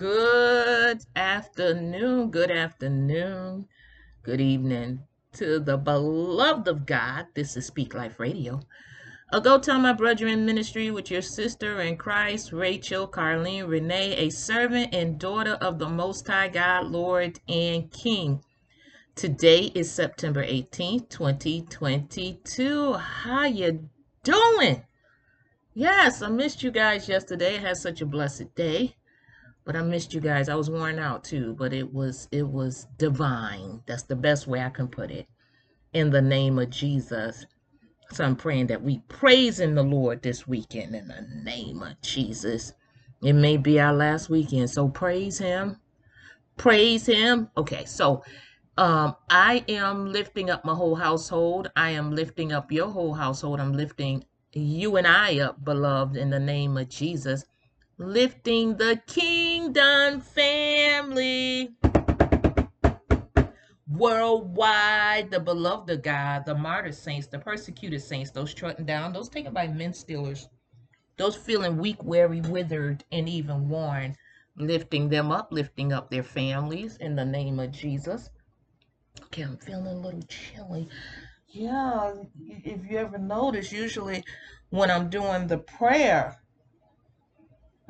Good afternoon, good afternoon, good evening to the beloved of God. This is Speak Life Radio. A Go Tell My Brethren ministry with your sister in Christ, Rachel Carleen Renee, a servant and daughter of the Most High God, Lord and King. Today is September 18th, 2022. How you doing? Yes, I missed you guys yesterday. I had such a blessed day but I missed you guys. I was worn out too, but it was it was divine. That's the best way I can put it. In the name of Jesus. So I'm praying that we praise in the Lord this weekend in the name of Jesus. It may be our last weekend, so praise him. Praise him. Okay, so um I am lifting up my whole household. I am lifting up your whole household. I'm lifting you and I up, beloved, in the name of Jesus lifting the kingdom family worldwide, the beloved of God, the martyr saints, the persecuted saints, those trodden down, those taken by men stealers, those feeling weak, weary, withered, and even worn, lifting them up, lifting up their families in the name of Jesus. Okay, I'm feeling a little chilly. Yeah, if you ever notice, usually when I'm doing the prayer,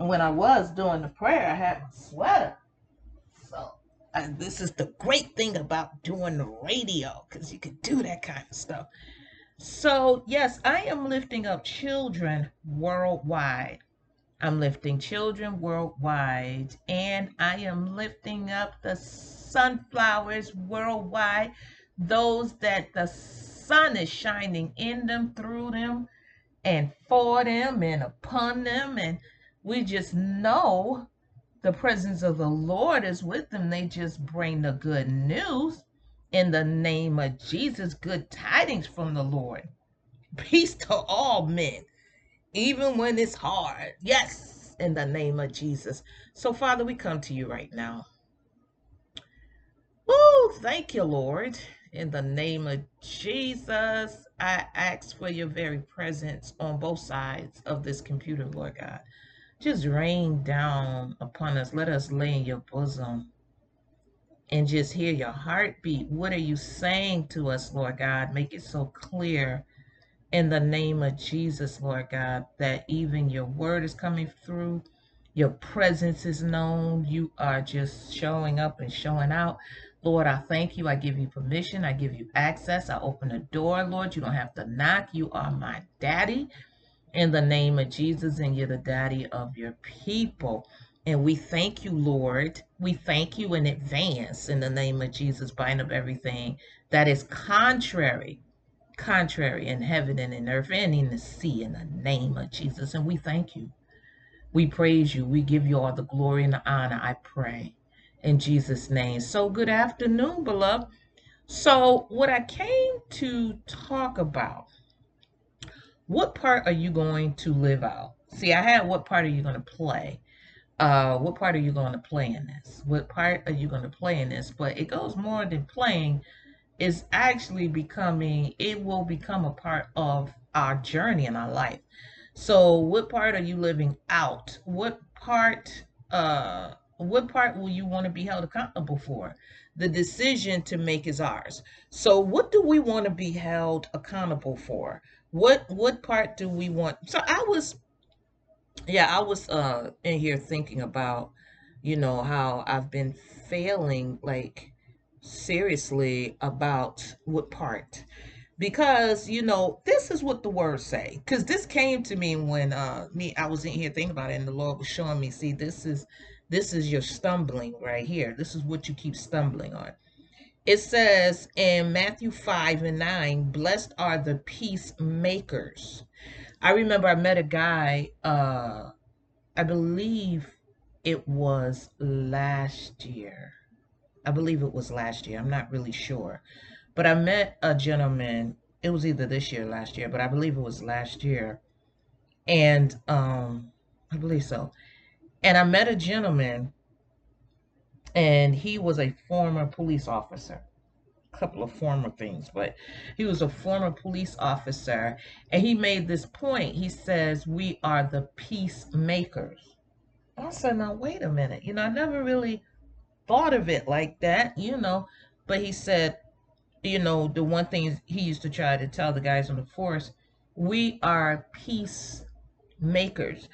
and when I was doing the prayer, I had my sweater. So and this is the great thing about doing the radio, because you can do that kind of stuff. So, yes, I am lifting up children worldwide. I'm lifting children worldwide, and I am lifting up the sunflowers worldwide, those that the sun is shining in them, through them, and for them, and upon them, and we just know the presence of the Lord is with them. They just bring the good news in the name of Jesus, good tidings from the Lord. Peace to all men, even when it's hard. Yes, in the name of Jesus. So, Father, we come to you right now. Oh, thank you, Lord. In the name of Jesus, I ask for your very presence on both sides of this computer, Lord God. Just rain down upon us. Let us lay in your bosom and just hear your heartbeat. What are you saying to us, Lord God? Make it so clear in the name of Jesus, Lord God, that even your word is coming through. Your presence is known. You are just showing up and showing out. Lord, I thank you. I give you permission. I give you access. I open the door, Lord. You don't have to knock. You are my daddy in the name of Jesus, and you're the daddy of your people. And we thank you, Lord. We thank you in advance in the name of Jesus, bind up everything that is contrary, contrary in heaven and in earth and in the sea in the name of Jesus. And we thank you. We praise you. We give you all the glory and the honor, I pray, in Jesus' name. So, good afternoon, beloved. So, what I came to talk about what part are you going to live out? See, I had what part are you going to play? Uh, what part are you going to play in this? What part are you going to play in this? But it goes more than playing. It's actually becoming. It will become a part of our journey in our life. So, what part are you living out? What part? Uh, what part will you want to be held accountable for? The decision to make is ours. So, what do we want to be held accountable for? What what part do we want? So i was yeah i was uh in here thinking about you know how i've been failing like seriously about what part. Because you know this is what the words say. Because this came to me when uh me i was in here thinking about it and the lord was showing me see this is this is your stumbling right here. This is what you keep stumbling on it says in Matthew 5 and 9, blessed are the peacemakers. I remember I met a guy, uh, I believe it was last year. I believe it was last year. I'm not really sure. But I met a gentleman, it was either this year or last year, but I believe it was last year. And um, I believe so. And I met a gentleman and he was a former police officer a couple of former things but he was a former police officer and he made this point he says we are the peacemakers I said, now wait a minute. You know, I never really thought of it like that, you know. But he said, you know, the one thing he used to try to tell the guys on the force, we are peacemakers.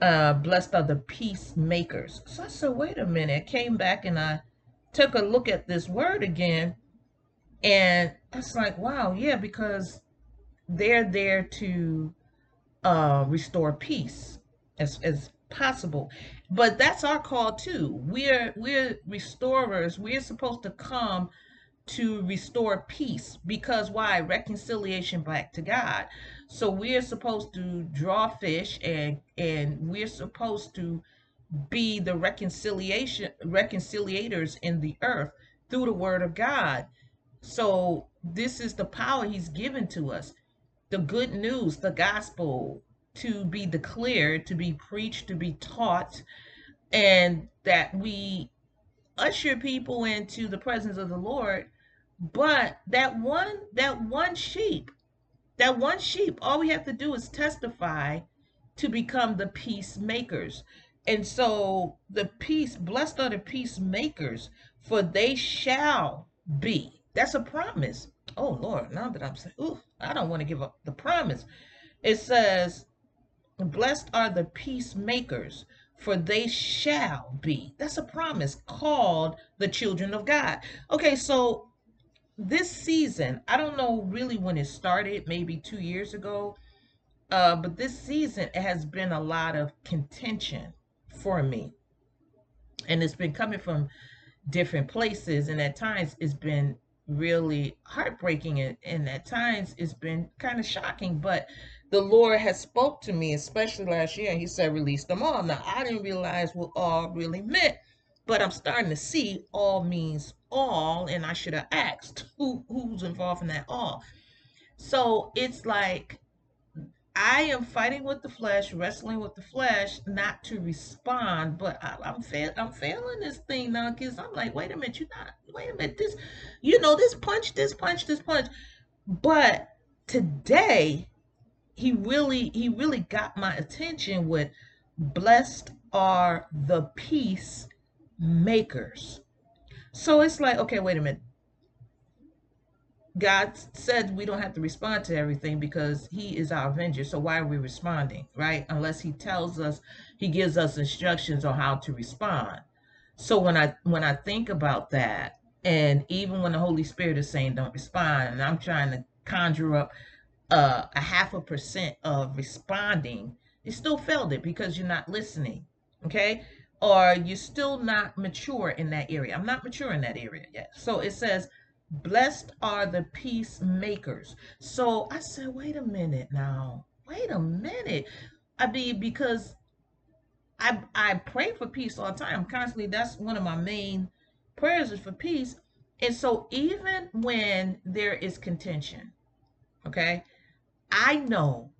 Uh, blessed are the peacemakers. So I said, wait a minute. I came back and I took a look at this word again. And it's like, wow, yeah, because they're there to uh, restore peace as, as possible. But that's our call too. We're we're restorers. We're supposed to come to restore peace because why? Reconciliation back to god. So we're supposed to draw fish and and we're supposed to be the reconciliation reconciliators in the earth through the word of god. So this is the power he's given to us the good news the gospel to be declared to be preached to be taught and that we usher people into the presence of the lord but that one that one sheep, that one sheep, all we have to do is testify to become the peacemakers. And so the peace, blessed are the peacemakers, for they shall be. That's a promise. Oh Lord, now that I'm saying, ooh, I don't want to give up the promise. It says, Blessed are the peacemakers, for they shall be. That's a promise called the children of God. Okay, so this season, I don't know really when it started, maybe two years ago, uh, but this season it has been a lot of contention for me. And it's been coming from different places, and at times it's been really heartbreaking, and, and at times it's been kind of shocking. But the Lord has spoke to me, especially last year, and He said, "Release them all." Now I didn't realize what all really meant, but I'm starting to see all means all, and I should have asked who who's involved in that all. So it's like I am fighting with the flesh, wrestling with the flesh, not to respond, but I, am I'm failing this thing now because I'm like, wait a minute, you're not, wait a minute, this, you know, this punch, this punch, this punch. But today, he really, he really got my attention with blessed are the peace makers. So it's like, okay, wait a minute. God said we don't have to respond to everything because he is our avenger. So why are we responding, right? Unless he tells us, he gives us instructions on how to respond. So when I when I think about that, and even when the Holy Spirit is saying don't respond, and I'm trying to conjure up uh, a half a percent of responding, you still failed it because you're not listening. Okay or you're still not mature in that area. I'm not mature in that area yet. So it says, blessed are the peacemakers. So I said, wait a minute now. Wait a minute. I mean, because I I pray for peace all the time. Constantly, that's one of my main prayers is for peace. And so even when there is contention, okay, I know,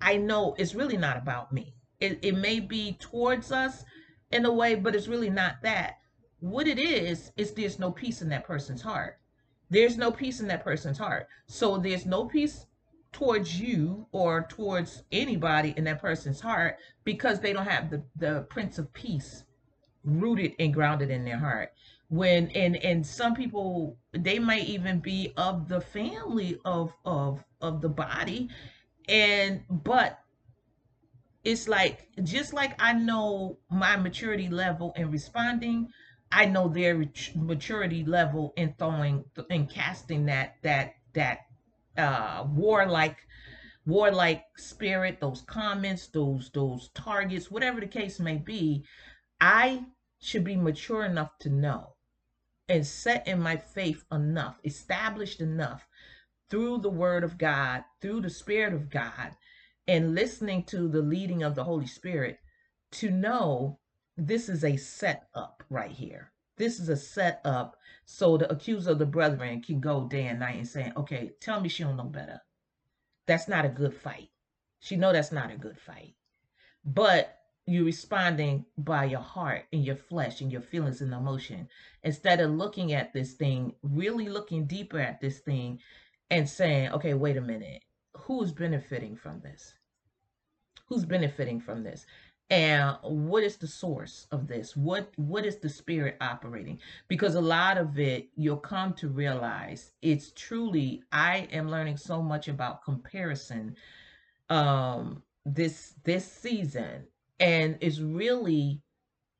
I know it's really not about me. It, it may be towards us in a way, but it's really not that. What it is, is there's no peace in that person's heart. There's no peace in that person's heart. So there's no peace towards you or towards anybody in that person's heart because they don't have the, the Prince of Peace rooted and grounded in their heart when and and some people they might even be of the family of of of the body. And but it's like just like I know my maturity level in responding, I know their maturity level in throwing in casting that that that uh warlike warlike spirit, those comments, those those targets, whatever the case may be, I should be mature enough to know and set in my faith enough, established enough through the word of God, through the spirit of God, and listening to the leading of the Holy Spirit to know this is a setup right here. This is a setup so the accuser of the brethren can go day and night and saying, okay, tell me she don't know better. That's not a good fight. She know that's not a good fight. But you're responding by your heart and your flesh and your feelings and emotion instead of looking at this thing, really looking deeper at this thing and saying, okay, wait a minute, who's benefiting from this? Who's benefiting from this? and what is the source of this what what is the spirit operating because a lot of it you'll come to realize it's truly i am learning so much about comparison um this this season and it's really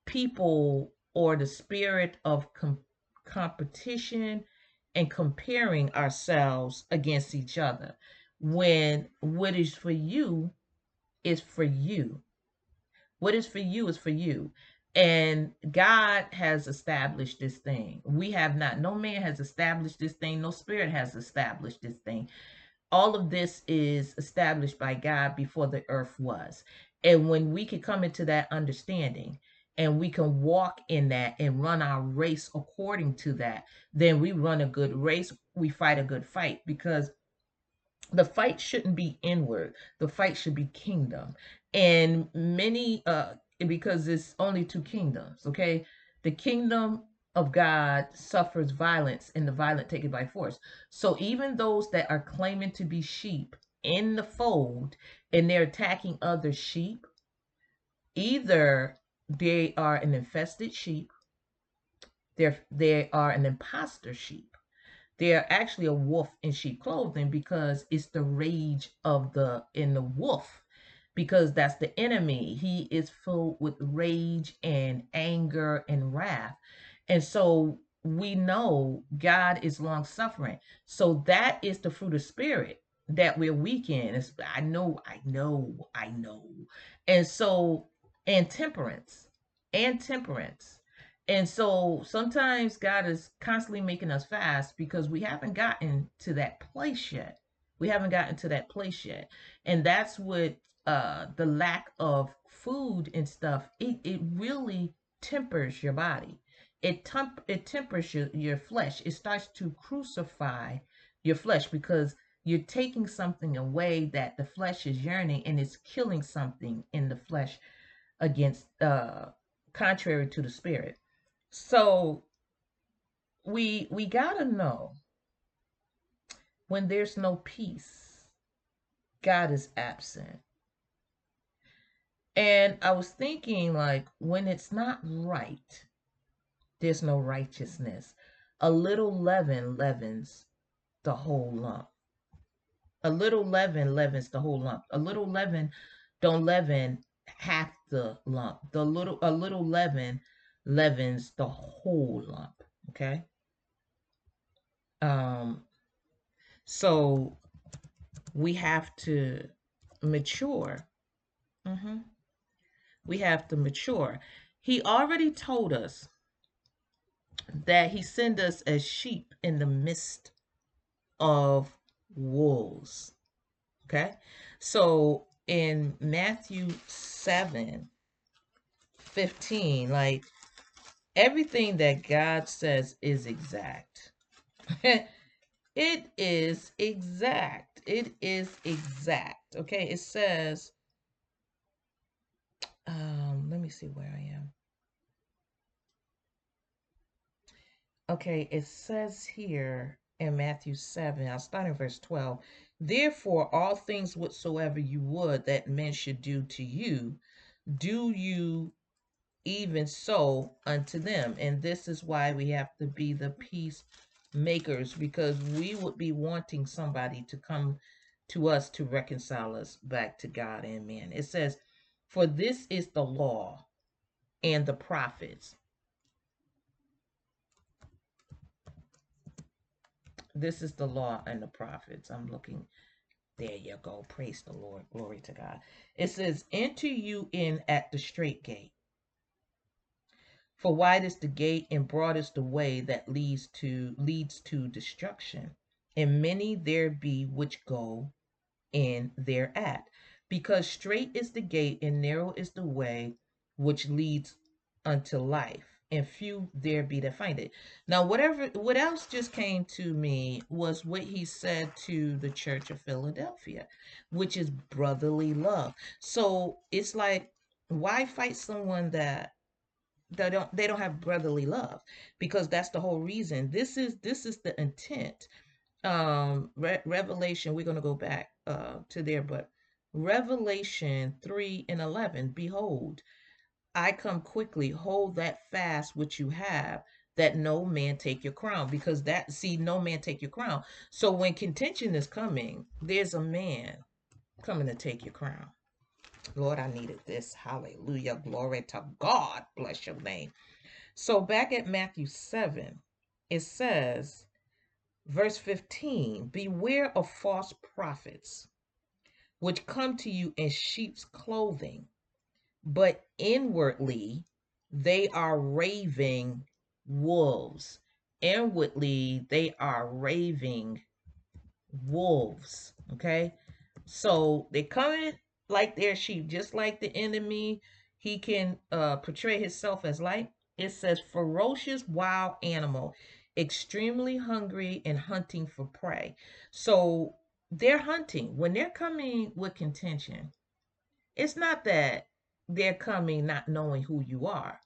people or the spirit of com- competition and comparing ourselves against each other when what is for you is for you what is for you is for you. And God has established this thing. We have not. No man has established this thing. No spirit has established this thing. All of this is established by God before the earth was. And when we can come into that understanding and we can walk in that and run our race according to that, then we run a good race. We fight a good fight. Because the fight shouldn't be inward. The fight should be kingdom. And many uh because it's only two kingdoms okay? The kingdom of god suffers violence and the violent take it by force. So even those that are claiming to be sheep in the fold and they're attacking other sheep. Either they are an infested sheep they're they are an imposter sheep. They're actually a wolf in sheep clothing because it's the rage of the in the wolf because that's the enemy. He is filled with rage and anger and wrath. And so we know god is long suffering so that is the fruit of spirit that we're weak in it's, i know i know i know and so and temperance and temperance and so sometimes God is constantly making us fast because we haven't gotten to that place yet. We haven't gotten to that place yet. And that's what uh the lack of food and stuff, it, it really tempers your body. It temp it tempers your, your flesh. It starts to crucify your flesh because you're taking something away that the flesh is yearning and it's killing something in the flesh against uh contrary to the spirit. So we we got to know when there's no peace, God is absent. And I was thinking like when it's not right, there's no righteousness. A little leaven leavens the whole lump. A little leaven leavens the whole lump. A little leaven don't leaven half the lump. The little a little leaven leavens the whole lump. Okay. Um, so we have to mature. Mm-hmm. We have to mature. He already told us that he sent us as sheep in the midst of wolves. Okay. So in Matthew 7 15, like everything that God says is exact. it is exact. It is exact. Okay, it says, um, let me see where I am. Okay, it says here in Matthew 7, I'll start in verse 12. Therefore, all things whatsoever you would that men should do to you, do you even so unto them. And this is why we have to be the peacemakers, because we would be wanting somebody to come to us to reconcile us back to God and man. It says, For this is the law and the prophets. This is the law and the prophets. I'm looking. There you go. Praise the Lord. Glory to God. It says, Enter you in at the straight gate. For wide is the gate and broad is the way that leads to leads to destruction, and many there be which go in thereat. Because straight is the gate and narrow is the way which leads unto life, and few there be that find it. Now, whatever what else just came to me was what he said to the church of Philadelphia, which is brotherly love. So it's like, why fight someone that they don't they don't have brotherly love because that's the whole reason this is this is the intent um Re- revelation we're going to go back uh to there but Revelation 3 and 11 Behold, I come quickly, hold that fast which you have, that no man take your crown. Because that, see, no man take your crown. So when contention is coming, there's a man coming to take your crown. Lord, I needed this. Hallelujah. Glory to God. Bless your name. So back at Matthew 7, it says, verse 15 Beware of false prophets, which come to you in sheep's clothing, but inwardly they are raving wolves. Inwardly they are raving wolves. Okay. So they come in like their sheep, just like the enemy. He can uh, portray himself as light. It says ferocious wild animal, extremely hungry and hunting for prey. So they're hunting. When they're coming with contention, it's not that they're coming not knowing who you are.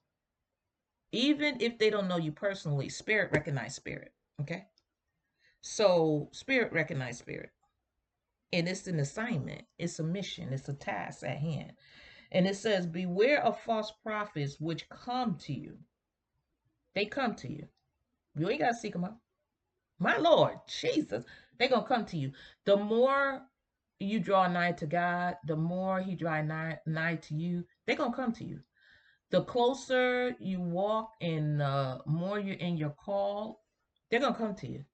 Even if they don't know you personally, spirit recognize spirit. Okay. So spirit recognize spirit. And it's an assignment, it's a mission, it's a task at hand. And it says, Beware of false prophets which come to you. They come to you. You ain't got to seek them out. My Lord, Jesus, they're going to come to you. The more you draw nigh to God, the more He draw nigh, nigh to you, they're to come to you. The closer you walk and the more you're in your call, they're to come to you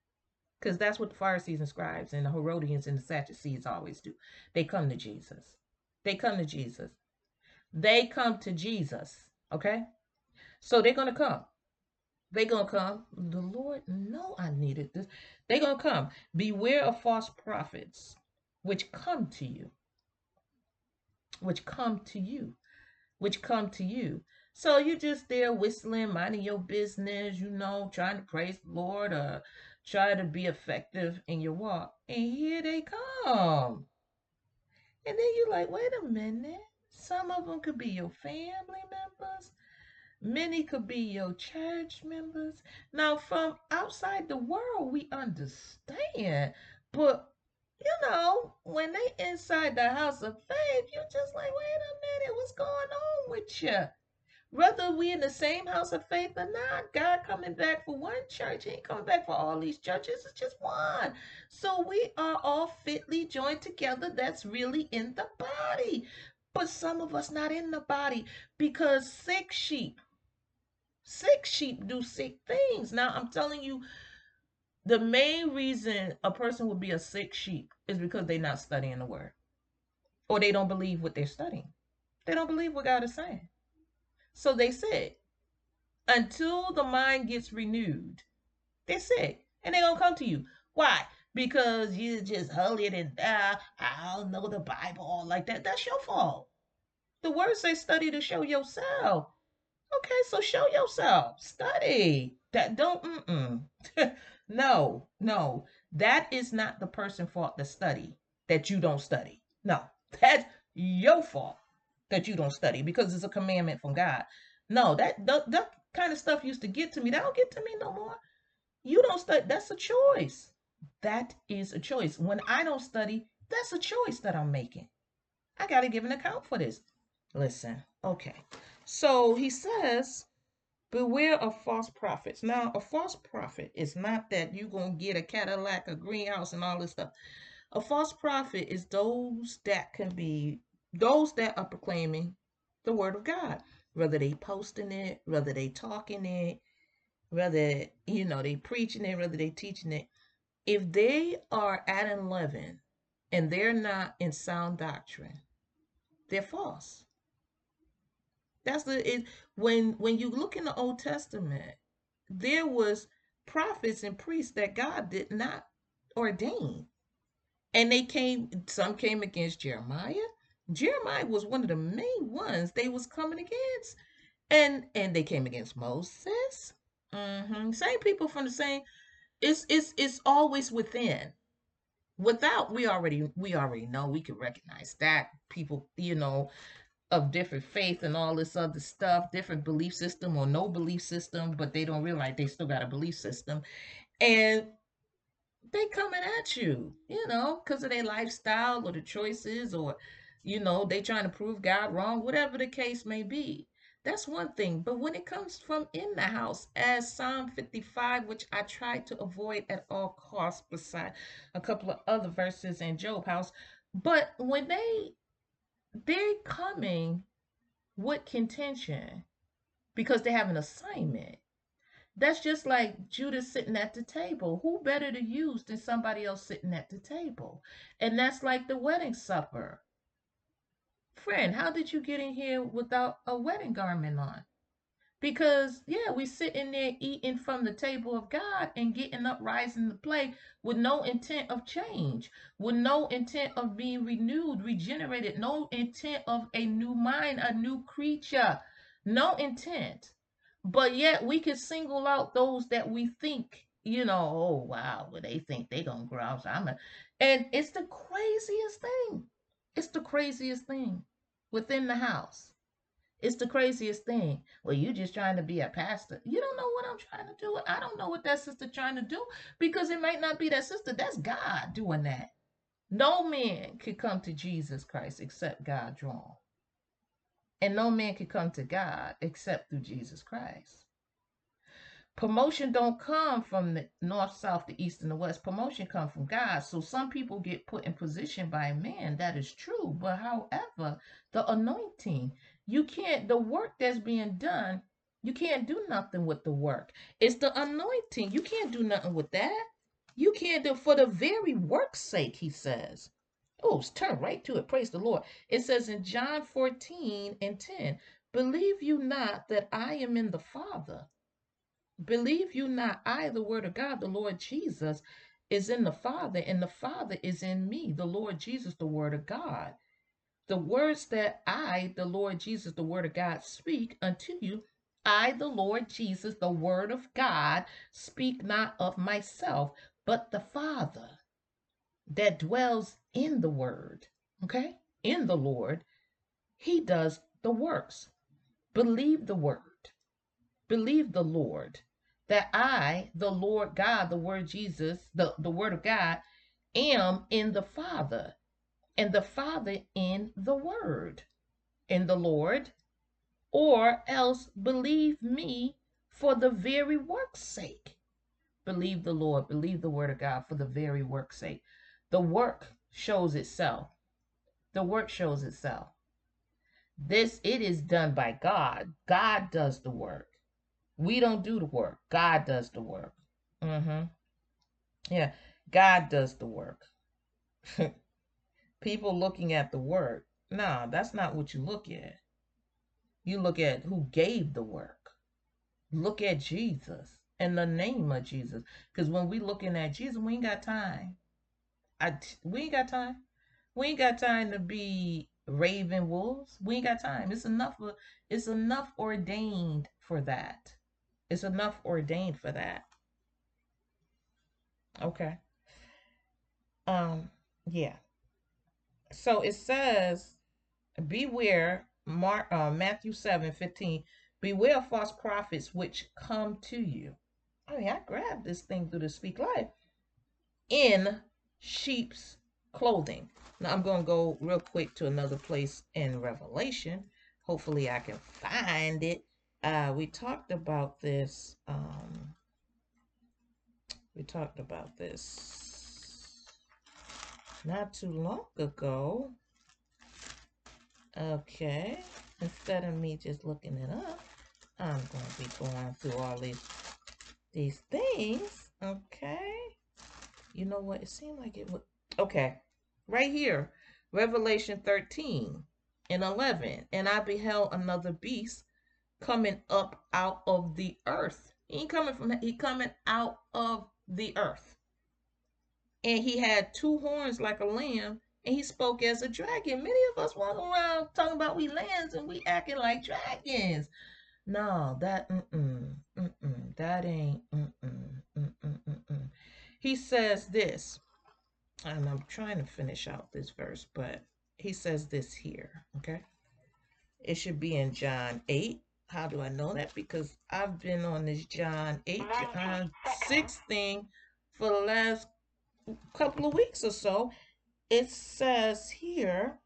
because that's what the Pharisees and scribes and the Herodians and the Sadducees always do. They come to Jesus. They come to Jesus. They come to Jesus. Okay? So they're to come. They're to come. The Lord, no, I needed this. They're to come. Beware of false prophets, which come to you. Which come to you. Which come to you. So you're just there whistling, minding your business, you know, trying to praise the Lord or try to be effective in your walk. And here they come. And then you're like, wait a minute. Some of them could be your family members. Many could be your church members. Now, from outside the world, we understand. But, you know, when they inside the house of faith, you're just like, wait a minute, what's going on with you? Whether we in the same house of faith or not, God coming back for one church. He ain't coming back for all these churches. It's just one. So we are all fitly joined together. That's really in the body. But some of us not in the body because sick sheep, sick sheep do sick things. Now I'm telling you, the main reason a person would be a sick sheep is because they're not studying the word. Or they don't believe what they're studying. They don't believe what God is saying. So they said, until the mind gets renewed, they're sick. And they're going to come to you. Why? Because you just holier than thou. Ah, I don't know the Bible all like that. That's your fault. The word says study to show yourself. Okay, so show yourself. Study. That don't mm-mm. no, no. That is not the person fault to study that you don't study. No, that's your fault that you don't study because it's a commandment from God. No, that, that that kind of stuff used to get to me. That don't get to me no more. You don't study. That's a choice. That is a choice. When I don't study, that's a choice that I'm making. I got to give an account for this. Listen, okay. So he says, beware of false prophets. Now, a false prophet is not that you're going to get a Cadillac, a greenhouse, and all this stuff. A false prophet is those that can be those that are proclaiming the word of God, whether they posting it, whether they talking it, whether you know they preaching it, whether they teaching it, if they are at leaven and they're not in sound doctrine, they're false. That's the it, when when you look in the Old Testament, there was prophets and priests that God did not ordain. And they came, some came against Jeremiah, Jeremiah was one of the main ones they was coming against. And and they came against Moses. Mm-hmm. Same people from the same. It's it's it's always within. Without we already we already know we can recognize that people you know of different faith and all this other stuff, different belief system or no belief system, but they don't realize they still got a belief system, and they coming at you, you know, because of their lifestyle or the choices or You know, they trying to prove God wrong, whatever the case may be. That's one thing. But when it comes from in the house, as Psalm 55, which I try to avoid at all costs, beside a couple of other verses in Job house, but when they they're coming with contention because they have an assignment. That's just like Judas sitting at the table. Who better to use than somebody else sitting at the table? And that's like the wedding supper. Friend, how did you get in here without a wedding garment on? Because, yeah, we sitting there eating from the table of God and getting up, rising to play with no intent of change, with no intent of being renewed, regenerated, no intent of a new mind, a new creature, no intent. But yet we can single out those that we think, you know, oh, wow, well, they think they to grow. So I'm a, and it's the craziest thing. It's the craziest thing within the house. It's the craziest thing. Well, you just trying to be a pastor. You don't know what I'm trying to do. I don't know what that sister trying to do because it might not be that sister. That's God doing that. No man could come to Jesus Christ except God drawn. And no man could come to God except through Jesus Christ. Promotion don't come from the north, south, the east, and the west. Promotion come from God. So some people get put in position by man. That is true. But however, the anointing, you can't, the work that's being done, you can't do nothing with the work. It's the anointing. You can't do nothing with that. You can't do for the very work's sake, he says. Oh, turn right to it. Praise the Lord. It says in John 14 and 10, Believe you not that I am in the Father. Believe you not I, the Word of God, the Lord Jesus, is in the Father, and the Father is in me, the Lord Jesus, the Word of God. The words that I, the Lord Jesus, the Word of God, speak unto you, I, the Lord Jesus, the Word of God, speak not of myself, but the Father that dwells in the Word, okay, in the Lord, He does the works. Believe the Word, believe the Lord, that I, the Lord God, the Word Jesus, the, the Word of God, am in the Father, and the Father in the Word, in the Lord, or else believe me for the very work's sake. Believe the Lord, believe the Word of God for the very work's sake. The work shows itself. The work shows itself. This, it is done by God. God does the work. We don't do the work. God does the work. Mm-hmm. Yeah, God does the work. People looking at the work. No, that's not what you look at. You look at who gave the work. Look at Jesus and the name of Jesus. Because when we looking at Jesus, we ain't got time. I we ain't got time. We ain't got time to be raven wolves. We ain't got time. It's enough. It's enough ordained for that. It's enough ordained for that. Okay. Um. Yeah. So it says, beware. Mark, uh, Matthew 7 15. Beware false prophets which come to you. I mean, I grabbed this thing through the Speak Life in sheep's clothing. Now I'm going to go real quick to another place in Revelation. Hopefully I can find it. Uh, we talked about this. Um, we talked about this not too long ago. Okay. Instead of me just looking it up, I'm going to be going through all these these things. Okay. You know what? It seemed like it would. Okay. Right here. Revelation 13 and 11. And I beheld another beast coming up out of the earth. He ain't coming from he coming out of the earth. And he had two horns like a lamb, and he spoke as a dragon. Many of us walk around talking about we lambs and we acting like dragons. No, that mm-mm, mm-mm, that ain't mm-mm, mm-mm, mm-mm he says this, and I'm trying to finish out this verse, but he says this here, okay? It should be in John 8. How do I know that? Because I've been on this John 8, John 6 thing for the last couple of weeks or so. It says here,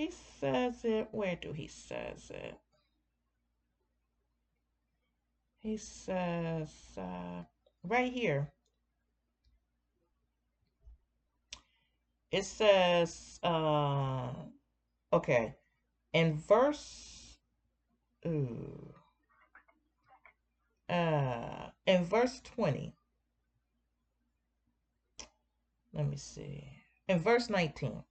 He says it. Where do he says it? He says uh, right here. It says, uh, okay, in verse, ooh, uh, in verse 20, let me see, in verse 19,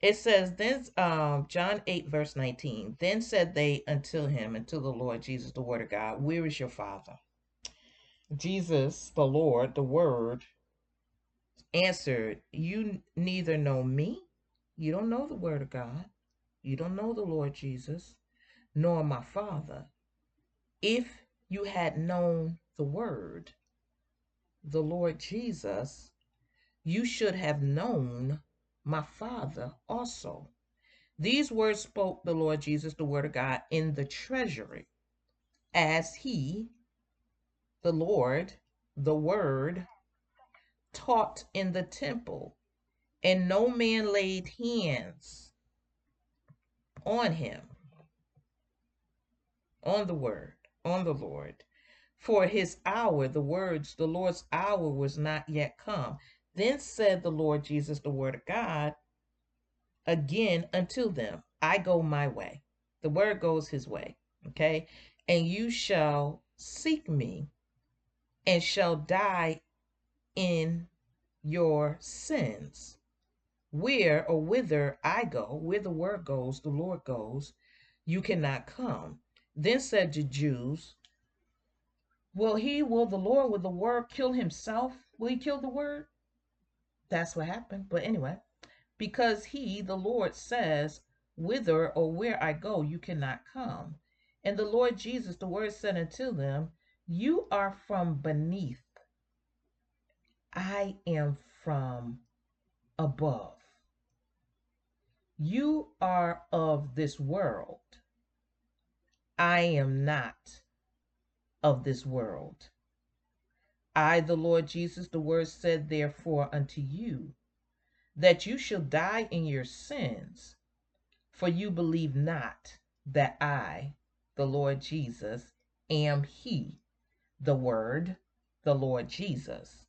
it says, then, um, John 8, verse 19, then said they unto him, unto the Lord Jesus, the word of God, where is your father? Jesus, the Lord, the word, answered, You neither know me, you don't know the Word of God, you don't know the Lord Jesus, nor my Father. If you had known the Word, the Lord Jesus, you should have known my Father also. These words spoke the Lord Jesus, the Word of God, in the treasury, as he, the Lord, the Word, taught in the temple, and no man laid hands on him, on the word, on the Lord. For his hour, the words, the Lord's hour was not yet come. Then said the Lord Jesus, the word of God, again unto them, I go my way. The word goes his way. Okay. And you shall seek me and shall die in your sins. Where or whither I go, where the word goes, the Lord goes, you cannot come. Then said the Jews, Will he, will the Lord, will the word kill himself? Will he kill the word? That's what happened. But anyway, because he, the Lord, says, Whither or where I go, you cannot come. And the Lord Jesus, the word said unto them, You are from beneath I am from above. You are of this world. I am not of this world. I, the Lord Jesus, the word said, therefore, unto you, that you shall die in your sins, for you believe not that I, the Lord Jesus, am He, the Word, the Lord Jesus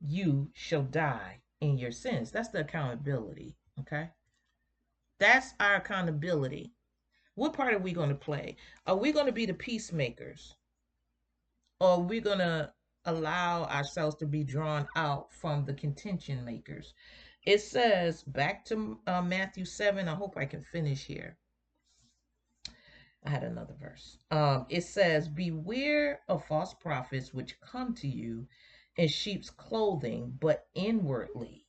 you shall die in your sins. That's the accountability. Okay. That's our accountability. What part are we going to play? Are we going to be the peacemakers? Or are we going to allow ourselves to be drawn out from the contention makers? It says back to uh, Matthew 7. I hope I can finish here. I had another verse. Um, it says, Beware of false prophets which come to you in sheep's clothing, but inwardly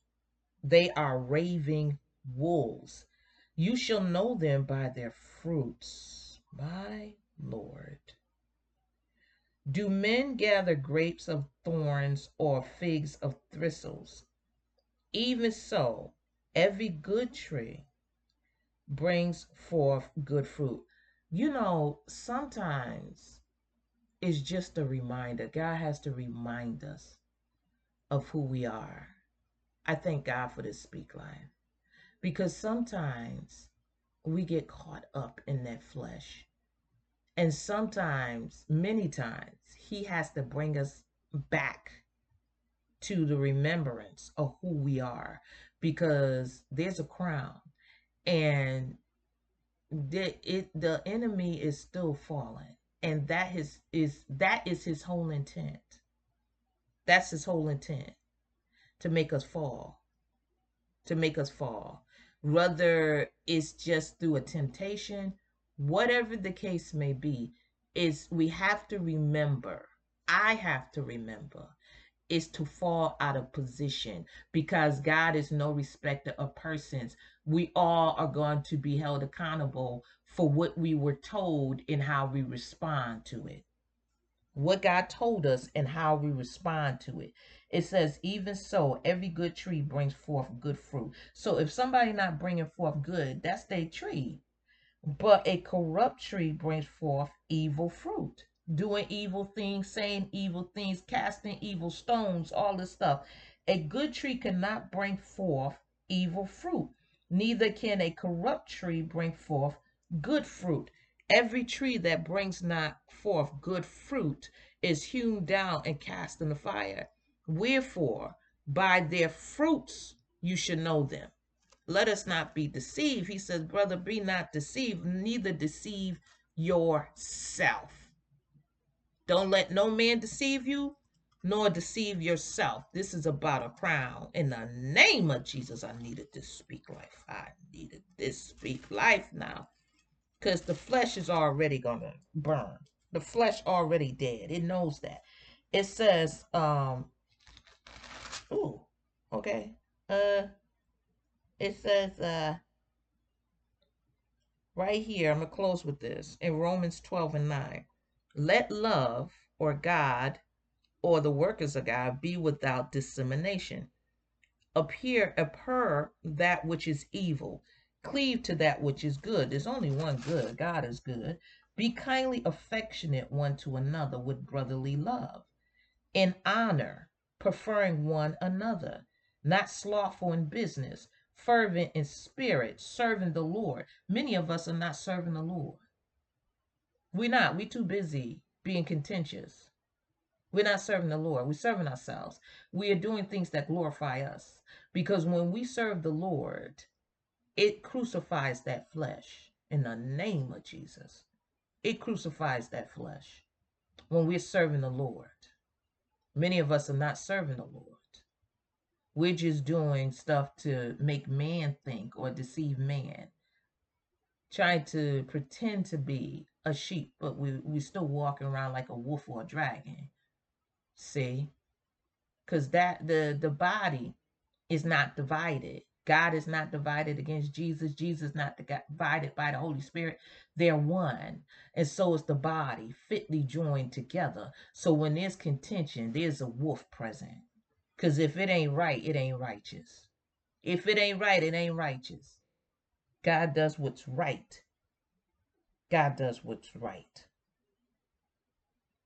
they are raving wolves. You shall know them by their fruits, my Lord. Do men gather grapes of thorns or figs of thistles? Even so, every good tree brings forth good fruit. You know, sometimes it's just a reminder. God has to remind us of who we are. I thank God for this Speak Life because sometimes we get caught up in that flesh. And sometimes, many times, He has to bring us back to the remembrance of who we are. Because there's a crown. And the, it, the enemy is still falling. And that is, is that is his whole intent. That's his whole intent. To make us fall, to make us fall. Whether it's just through a temptation, whatever the case may be, is we have to remember, I have to remember, is to fall out of position because God is no respecter of persons. We all are going to be held accountable for what we were told and how we respond to it what God told us and how we respond to it. It says, even so, every good tree brings forth good fruit. So if somebody not bringing forth good, that's their tree. But a corrupt tree brings forth evil fruit. Doing evil things, saying evil things, casting evil stones, all this stuff. A good tree cannot bring forth evil fruit. neither can a corrupt tree bring forth good fruit. Every tree that brings not forth good fruit is hewn down and cast in the fire. Wherefore, by their fruits you should know them. Let us not be deceived. He says, Brother, be not deceived, neither deceive yourself. Don't let no man deceive you, nor deceive yourself. This is about a crown. In the name of Jesus, I needed to speak life. I needed this speak life now. Because the flesh is already going to burn. The flesh already dead. It knows that. It says, um, ooh, okay. Uh, it says, uh, right here, I'm going to close with this in Romans 12 and 9. Let love or God or the workers of God be without dissemination. Appear, abhor that which is evil, cleave to that which is good. There's only one good, God is good. Be kindly affectionate one to another with brotherly love, in honor, preferring one another, not slothful in business, fervent in spirit, serving the Lord. Many of us are not serving the Lord. We're not. We're too busy being contentious. We're not serving the Lord. We're serving ourselves. We are doing things that glorify us. Because when we serve the Lord, it crucifies that flesh in the name of Jesus. It crucifies that flesh when we're serving the Lord. Many of us are not serving the Lord. We're just doing stuff to make man think or deceive man, trying to pretend to be a sheep, but we we still walking around like a wolf or a dragon. See? Because that the the body is not divided. God is not divided against Jesus. Jesus not divided by the Holy Spirit. They're one. And so is the body, fitly joined together. So when there's contention, there's a wolf present. Because if it ain't right, it ain't righteous. If it ain't right, it ain't righteous. God does what's right. God does what's right.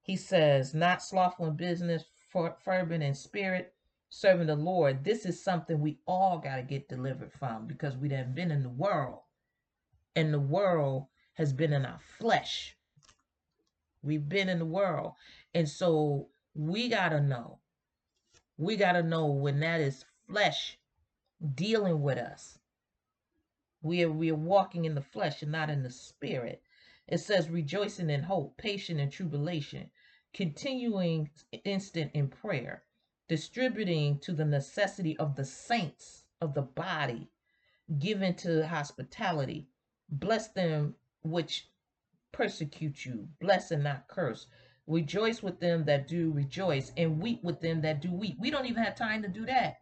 He says, not slothful in business, fervent in spirit, serving the Lord. This is something we all got to get delivered from because we have been in the world. And the world has been in our flesh. We've been in the world. And so we got to know. We got to know when that is flesh dealing with us. We are, we are walking in the flesh and not in the spirit. It says rejoicing in hope, patient in tribulation, continuing instant in prayer, distributing to the necessity of the saints of the body, given to hospitality. Bless them which persecute you, bless and not curse. Rejoice with them that do rejoice, and weep with them that do weep. We don't even have time to do that.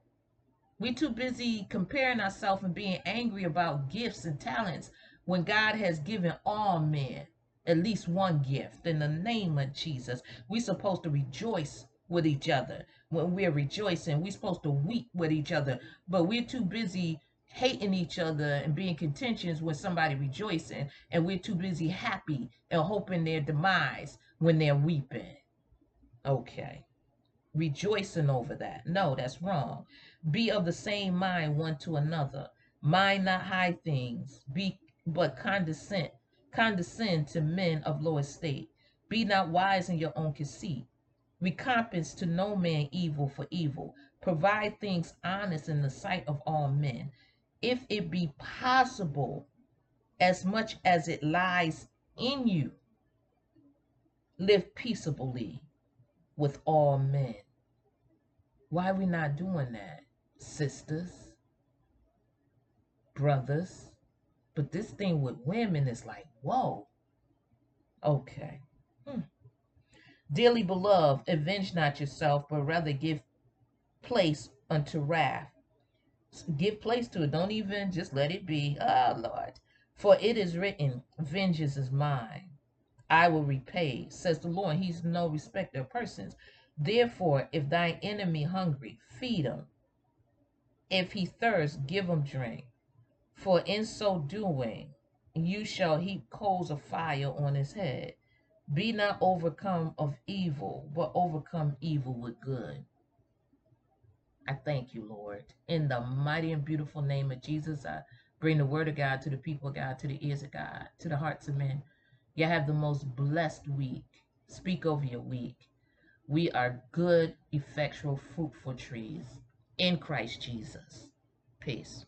We too busy comparing ourselves and being angry about gifts and talents when God has given all men at least one gift in the name of Jesus. We're supposed to rejoice with each other. When we're rejoicing, we're supposed to weep with each other, but we're too busy hating each other and being contentious when somebody rejoicing, and we're too busy happy and hoping their demise when they're weeping. Okay. Rejoicing over that. No, that's wrong. Be of the same mind one to another. Mind not high things. Be but condescend condescend to men of low estate. Be not wise in your own conceit. Recompense to no man evil for evil. Provide things honest in the sight of all men. If it be possible, as much as it lies in you, live peaceably with all men. Why are we not doing that, sisters, brothers? But this thing with women is like, whoa. Okay. Hmm. Dearly beloved, avenge not yourself, but rather give place unto wrath. Give place to it. Don't even just let it be. Ah, oh, Lord. For it is written, Vengeance is mine. I will repay, says the Lord. He's no respecter of persons. Therefore, if thy enemy hungry, feed him. If he thirst, give him drink. For in so doing, you shall heap coals of fire on his head. Be not overcome of evil, but overcome evil with good. I thank you, Lord. In the mighty and beautiful name of Jesus, I Bring the word of God to the people of God, to the ears of God, to the hearts of men. You have the most blessed week. Speak over your week. We are good, effectual, fruitful trees in Christ Jesus. Peace.